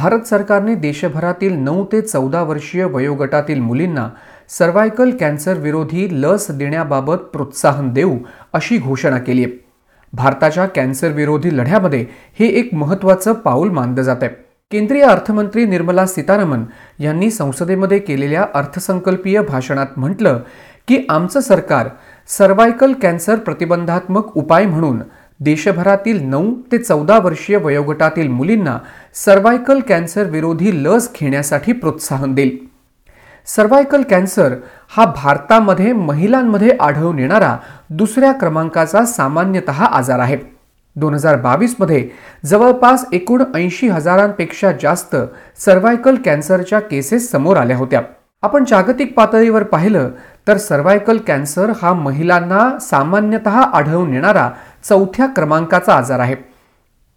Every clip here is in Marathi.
भारत सरकारने देशभरातील नऊ ते चौदा वर्षीय वयोगटातील मुलींना सर्वायकल कॅन्सर विरोधी लस देण्याबाबत प्रोत्साहन देऊ अशी घोषणा केली आहे. भारताच्या कॅन्सर विरोधी लढ्यामध्ये हे एक महत्त्वाचं पाऊल मानलं जात आहे केंद्रीय अर्थमंत्री निर्मला सीतारामन यांनी संसदेमध्ये केलेल्या अर्थसंकल्पीय भाषणात म्हटलं की आमचं सरकार सर्वायकल कॅन्सर प्रतिबंधात्मक उपाय म्हणून देशभरातील नऊ ते चौदा वर्षीय वयोगटातील मुलींना सर्वायकल कॅन्सर विरोधी लस घेण्यासाठी प्रोत्साहन देईल. सर्वायकल कॅन्सर हा भारतामध्ये महिलांमध्ये आढळून येणारा दुसऱ्या क्रमांकाचा सामान्यतः आजार आहे. दोन हजार बावीसमध्ये जवळपास एकूण ऐंशी हजारांपेक्षा जास्त सर्वायकल कॅन्सरच्या केसेस समोर आल्या होत्या. आपण जागतिक पातळीवर पाहिलं तर सर्वायकल कॅन्सर हा महिलांना सामान्यतः आढळून येणारा चौथ्या क्रमांकाचा आजार आहे.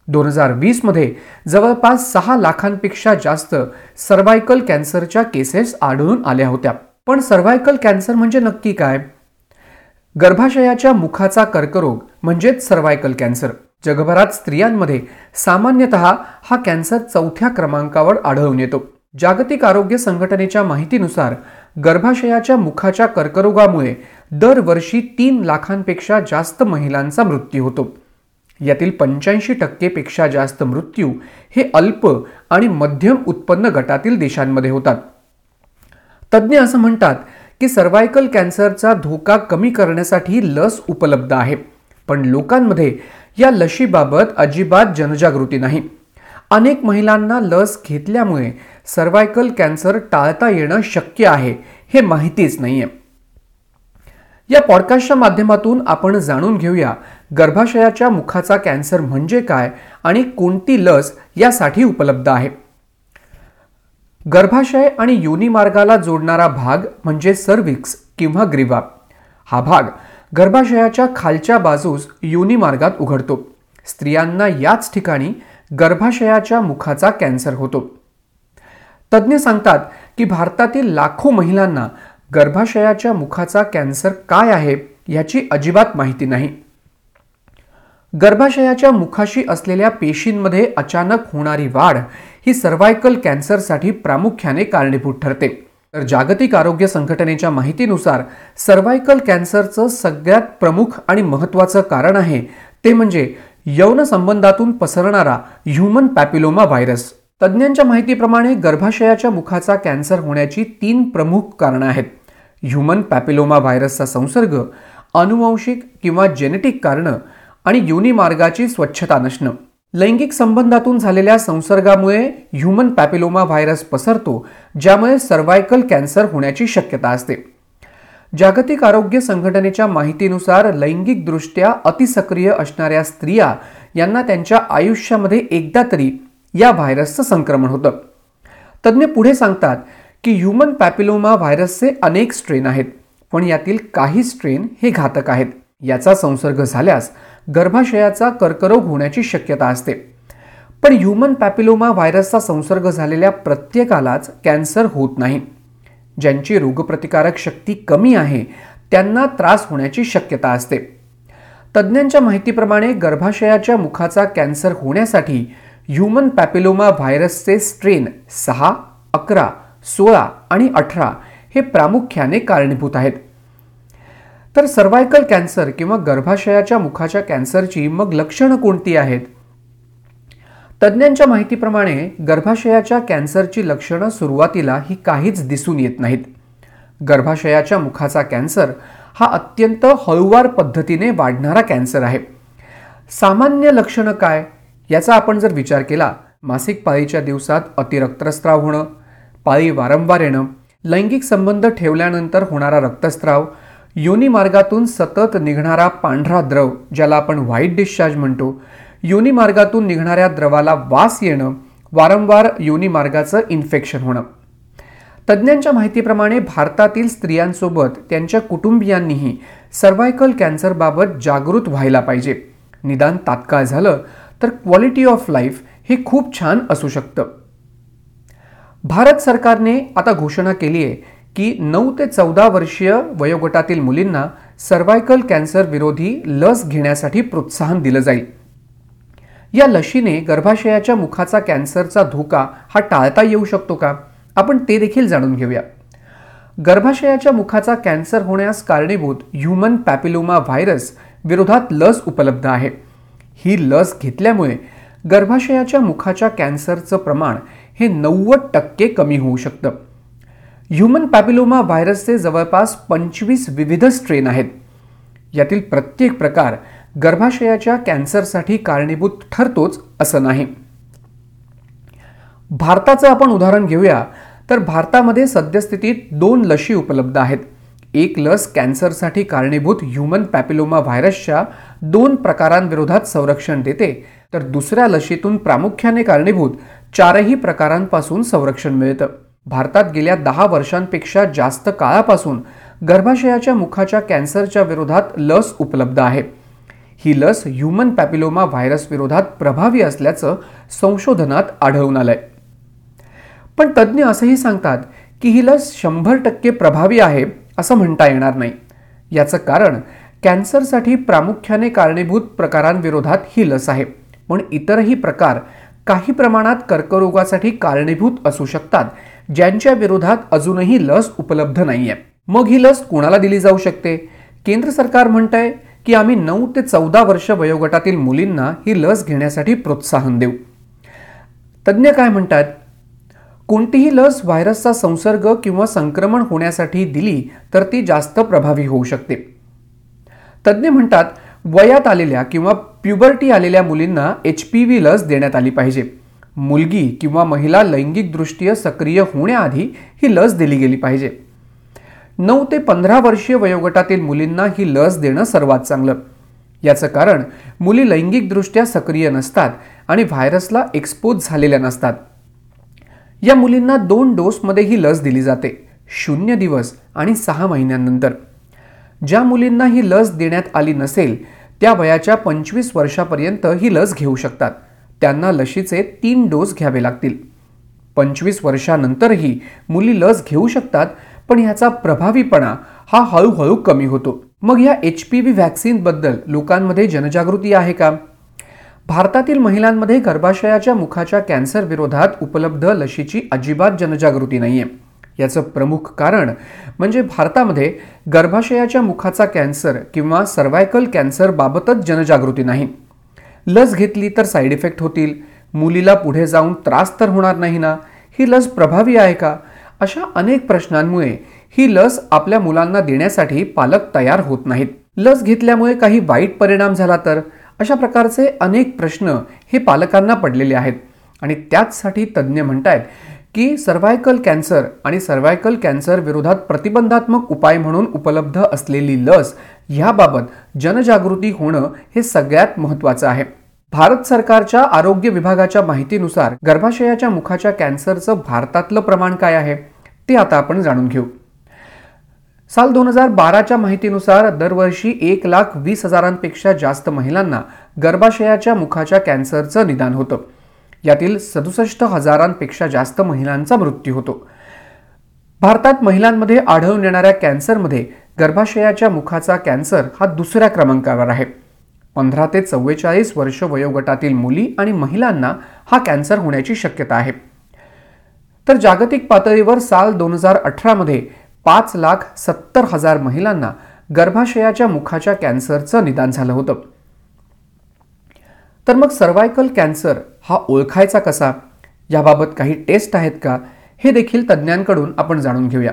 दोन हजार वीसमध्ये जवळपास सहा लाखांपेक्षा जास्त सर्वायकल कॅन्सरच्या केसेस आढळून आल्या होत्या. पण सर्वायकल कॅन्सर म्हणजे नक्की काय? गर्भाशयाच्या मुखाचा कर्करोग म्हणजेच सर्वायकल कॅन्सर. जगभरात स्त्रियांमध्ये सामान्यतः हा कॅन्सर चौथ्या क्रमांकावर आढळून येतो. जागतिक आरोग्य संघटनेच्या माहितीनुसार गर्भाशयाच्या मुखाच्या कर्करोगामुळे दरवर्षी तीन लाखांपेक्षा जास्त महिलांचा मृत्यू होतो. यातील पंच्याऐंशी टक्केपेक्षा जास्त मृत्यू हे अल्प आणि मध्यम उत्पन्न गटातील देशांमध्ये होतात. तज्ज्ञ असं म्हणतात की सर्वायकल कॅन्सरचा धोका कमी करण्यासाठी लस उपलब्ध आहे. पण लोकांमध्ये या लशीबाबत अजिबात जनजागृती नाही. अनेक महिलांना लस घेतल्यामुळे सर्वायकल कॅन्सर टाळता येणं शक्य आहे हे माहितीच नाहीये. या पॉडकास्टच्या माध्यमातून आपण जाणून घेऊया गर्भाशयाच्या मुखाचा कॅन्सर म्हणजे काय आणि कोणती लस यासाठी उपलब्ध आहे. गर्भाशय आणि योनी मार्गाला जोडणारा भाग म्हणजे सर्विक्स किंवा ग्रीवा. हा भाग गर्भाशयाच्या खालच्या बाजूस योनी मार्गात उघडतो. स्त्रियांना याच ठिकाणी गर्भाशयाच्या मुखाचा कॅन्सर होतो. तज्ज्ञ सांगतात की भारतातील लाखो महिलांना गर्भाशयाच्या मुखाचा कॅन्सर काय आहे याची अजिबात माहिती नाही. गर्भाशयाच्या मुखाशी असलेल्या पेशींमध्ये अचानक होणारी वाढ ही सर्वायकल कॅन्सरसाठी प्रामुख्याने कारणीभूत ठरते. तर जागतिक आरोग्य संघटनेच्या माहितीनुसार सर्वायकल कॅन्सरचं सगळ्यात प्रमुख आणि महत्त्वाचं कारण आहे ते म्हणजे यौन संबंधातून पसरणारा ह्युमन पॅपिलोमा व्हायरस. तज्ज्ञांच्या माहितीप्रमाणे गर्भाशयाच्या मुखाचा कॅन्सर होण्याची तीन प्रमुख कारणं आहेत. ह्युमन पॅपिलोमा व्हायरसचा संसर्ग अनुवंशिक किंवा जेनेटिक कारणं आणि योनीमार्गाची स्वच्छता नसणं. लैंगिक संबंधातून झालेल्या संसर्गामुळे ह्युमन पॅपिलोमा व्हायरस पसरतो ज्यामुळे सर्वायकल कॅन्सर होण्याची शक्यता असते. जागतिक आरोग्य संघटनेच्या माहितीनुसार लैंगिकदृष्ट्या अतिसक्रिय असणाऱ्या स्त्रिया यांना त्यांच्या आयुष्यामध्ये एकदा तरी या व्हायरसचं संक्रमण होतं. तज्ज्ञ पुढे सांगतात की ह्युमन पॅपिलोमा व्हायरसचे अनेक स्ट्रेन आहेत पण यातील काही स्ट्रेन हे घातक आहेत. याचा संसर्ग झाल्यास गर्भाशयाचा कर्करोग होण्याची शक्यता असते. पण ह्युमन पॅपिलोमा व्हायरसचा संसर्ग झालेल्या प्रत्येकालाच कॅन्सर होत नाही. ज्यांची रोगप्रतिकारक शक्ती कमी आहे त्यांना त्रास होण्याची शक्यता असते. तज्ज्ञांच्या माहितीप्रमाणे गर्भाशयाच्या मुखाचा कॅन्सर होण्यासाठी ह्युमन पॅपिलोमा व्हायरसचे स्ट्रेन सहा अकरा सोळा आणि अठरा हे प्रामुख्याने कारणीभूत आहेत. तर सर्वायकल कॅन्सर किंवा गर्भाशयाच्या मुखाच्या कॅन्सरची मग लक्षणं कोणती आहेत? तज्ज्ञांच्या माहितीप्रमाणे गर्भाशयाच्या कॅन्सरची लक्षणं सुरुवातीला ही काहीच दिसून येत नाहीत. गर्भाशयाच्या मुखाचा कॅन्सर हा अत्यंत हळूवार पद्धतीने वाढणारा कॅन्सर आहे. सामान्य लक्षणं काय? याचा आपण जर विचार केला मासिक पाळीच्या दिवसात अतिरक्तस्राव होणं पाळी वारंवार येणं लैंगिक संबंध ठेवल्यानंतर होणारा रक्तस्राव योनी मार्गातून सतत निघणारा पांढरा द्रव ज्याला आपण व्हाईट डिस्चार्ज म्हणतो योनी मार्गातून निघणाऱ्या द्रवाला वास येणं वारंवार योनी मार्गाचं इन्फेक्शन होणं. तज्ज्ञांच्या माहितीप्रमाणे भारतातील स्त्रियांसोबत त्यांच्या कुटुंबियांनीही सर्वायकल कॅन्सरबाबत जागृत व्हायला पाहिजे. निदान तात्काळ झालं तर क्वालिटी ऑफ लाईफ हे खूप छान असू शकतं. भारत सरकारने आता घोषणा केली आहे की नऊ ते चौदा वर्षीय वयोगटातील मुलींना सर्वायकल कॅन्सर विरोधी लस घेण्यासाठी प्रोत्साहन दिलं जाईल. या लशीने गर्भाशयाच्या मुखाचा कॅन्सरचा धोका हा टाळता येऊ शकतो का? आपण ते देखील जाणून घेऊया. गर्भाशयाच्या मुखाचा कॅन्सर होण्यास कारणीभूत ह्युमन पॅपिलोमा व्हायरस विरोधात लस उपलब्ध आहे. ही लस घेतल्यामुळे गर्भाशयाच्या मुखाच्या कॅन्सरचं प्रमाण हे नव्वद टक्के कमी होऊ शकतं. ह्युमन पॅपिलोमा व्हायरसचे जवळपास पंचवीस विविध स्ट्रेन आहेत. यातील प्रत्येक प्रकार गर्भाशयाच्या कॅन्सरसाठी कारणीभूत ठरतोच असं नाही. भारताचं आपण उदाहरण घेऊया. तर भारतामध्ये सद्यस्थितीत दोन लशी उपलब्ध आहेत. एक लस कॅन्सरसाठी कारणीभूत ह्युमन पॅपिलोमा व्हायरसच्या दोन प्रकारांविरोधात संरक्षण देते. तर दुसऱ्या लशीतून प्रामुख्याने कारणीभूत चारही प्रकारांपासून संरक्षण मिळतं. भारतात गेल्या दहा वर्षांपेक्षा जास्त काळापासून गर्भाशयाच्या मुखाच्या कॅन्सरच्या विरोधात लस उपलब्ध आहे. ही लस ह्युमन पॅपिलोमा व्हायरस विरोधात प्रभावी असल्याचं संशोधनात आढळून आलंय. पण तज्ज्ञ असंही सांगतात की ही लस शंभर टक्के प्रभावी आहे असं म्हणता येणार नाही. याचं कारण कॅन्सरसाठी प्रामुख्याने कारणीभूत प्रकारांविरोधात ही लस आहे. पण इतरही प्रकार काही प्रमाणात कर्करोगासाठी कारणीभूत असू शकतात ज्यांच्या विरोधात अजूनही लस उपलब्ध नाहीये. मग ही लस कोणाला दिली जाऊ शकते? केंद्र सरकार म्हणतंय की आम्ही नऊ ते चौदा वर्ष वयोगटातील मुलींना ही लस घेण्यासाठी प्रोत्साहन देऊ. तज्ज्ञ काय म्हणतात? कोणतीही लस व्हायरसचा संसर्ग किंवा संक्रमण होण्यासाठी दिली तर ती जास्त प्रभावी होऊ शकते. तज्ज्ञ म्हणतात वयात आलेल्या किंवा प्युबर्टी आलेल्या मुलींना एच पी व्ही लस देण्यात आली पाहिजे. मुलगी किंवा महिला लैंगिकदृष्ट्या सक्रिय होण्याआधी ही लस दिली गेली पाहिजे. नऊ ते पंधरा वर्षीय वयोगटातील मुलींना ही लस देणं सर्वात चांगलं. याचं कारण मुली लैंगिकदृष्ट्या सक्रिय नसतात आणि व्हायरसला एक्सपोज झालेल्या नसतात. या मुलींना दोन डोसमध्ये ही लस दिली जाते शून्य दिवस आणि सहा महिन्यांनंतर. ज्या मुलींना ही लस देण्यात आली नसेल त्या वयाच्या पंचवीस वर्षापर्यंत ही लस घेऊ शकतात. त्यांना लशीचे तीन डोस घ्यावे लागतील. पंचवीस वर्षानंतरही मुली लस घेऊ शकतात पण ह्याचा प्रभावीपणा हा हळूहळू कमी होतो. मग या एच पी व्ही व्हॅक्सिनबद्दल लोकांमध्ये जनजागृती आहे का? भारतातील महिलांमध्ये गर्भाशयाच्या मुखाच्या कॅन्सर विरोधात उपलब्ध लशीची अजिबात जनजागृती नाहीये. याचं प्रमुख कारण म्हणजे भारतामध्ये गर्भाशयाच्या मुखाचा कॅन्सर किंवा सर्वायकल कॅन्सर बाबतच जनजागृती नाही. लस घेतली तर साईड इफेक्ट होतील. मुलीला पुढे जाऊन त्रास तर होणार नाही ना? ही लस प्रभावी आहे का? अशा अनेक प्रश्नांमुळे ही लस आपल्या मुलांना देण्यासाठी पालक तयार होत नाहीत. लस घेतल्यामुळे काही वाईट परिणाम झाला तर? अशा प्रकारचे अनेक प्रश्न हे पालकांना पडलेले आहेत. आणि त्याचसाठी तज्ज्ञ म्हणतायत की सर्व्हायकल कॅन्सर आणि सर्व्हायकल कॅन्सर विरोधात प्रतिबंधात्मक उपाय म्हणून उपलब्ध असलेली लस ह्याबाबत जनजागृती होणं हे सगळ्यात महत्त्वाचं आहे. भारत सरकारच्या आरोग्य विभागाच्या माहितीनुसार गर्भाशयाच्या मुखाच्या कॅन्सरचं भारतातलं प्रमाण काय आहे? ते आता आपण जाणून घेऊ. साल दोन हजार बाराच्या माहितीनुसार दरवर्षी एक लाख वीस हजारांपेक्षा जास्त महिलांना गर्भाशयाच्या मुखाच्या कॅन्सरचं निदान होतं. यातील सदुसष्ट हजारांपेक्षा जास्त महिलांचा मृत्यू होतो. भारतात महिलांमध्ये आढळून येणाऱ्या कॅन्सरमध्ये गर्भाशयाच्या मुखाचा कॅन्सर हा दुसऱ्या क्रमांकावर आहे. पंधरा ते चव्वेचाळीस वर्ष वयोगटातील मुली आणि महिलांना हा कॅन्सर होण्याची शक्यता आहे. तर जागतिक पातळीवर साल दोन हजार अठरामध्ये पाच लाख सत्तर हजार महिलांना गर्भाशयाच्या मुखाच्या कॅन्सरचं निदान झालं होतं. तर मग सर्वायकल कॅन्सर हा ओळखायचा कसा? याबाबत काही टेस्ट आहेत का? हे देखील तज्ज्ञांकडून आपण जाणून घेऊया.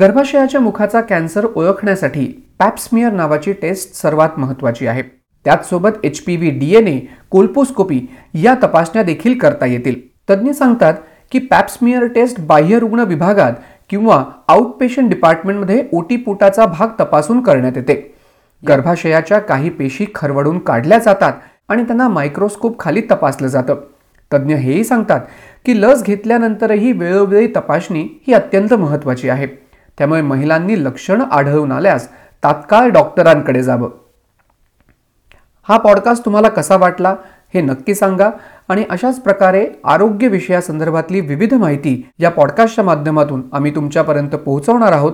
गर्भाशयाच्या मुखाचा कॅन्सर ओळखण्यासाठी पॅप्समियर नावाची टेस्ट सर्वात महत्त्वाची आहे. त्याचसोबत H P V D N A colposcopy या तपासण्या देखील करता येतील. तज्ज्ञ सांगतात की पॅप्समियर टेस्ट बाह्य रुग्ण विभागात किंवा आउटपेशंट डिपार्टमेंटमध्ये ओटीपोटाचा भाग तपासून करण्यात येते. गर्भाशयाच्या काही पेशी खरवडून काढल्या जातात आणि त्यांना मायक्रोस्कोप खाली तपासलं जातं. तज्ज्ञ हेही सांगतात की लस घेतल्यानंतरही वेळोवेळी तपासणी ही अत्यंत महत्त्वाची आहे. त्यामुळे महिलांनी लक्षणं आढळून आल्यास तात्काळ डॉक्टरांकडे जावं. हा पॉडकास्ट तुम्हाला कसा वाटला हे नक्की सांगा. आणि अशाच प्रकारे आरोग्य विषयासंदर्भातली विविध माहिती या पॉडकास्टच्या माध्यमातून आम्ही तुमच्यापर्यंत पोहोचवणार आहोत.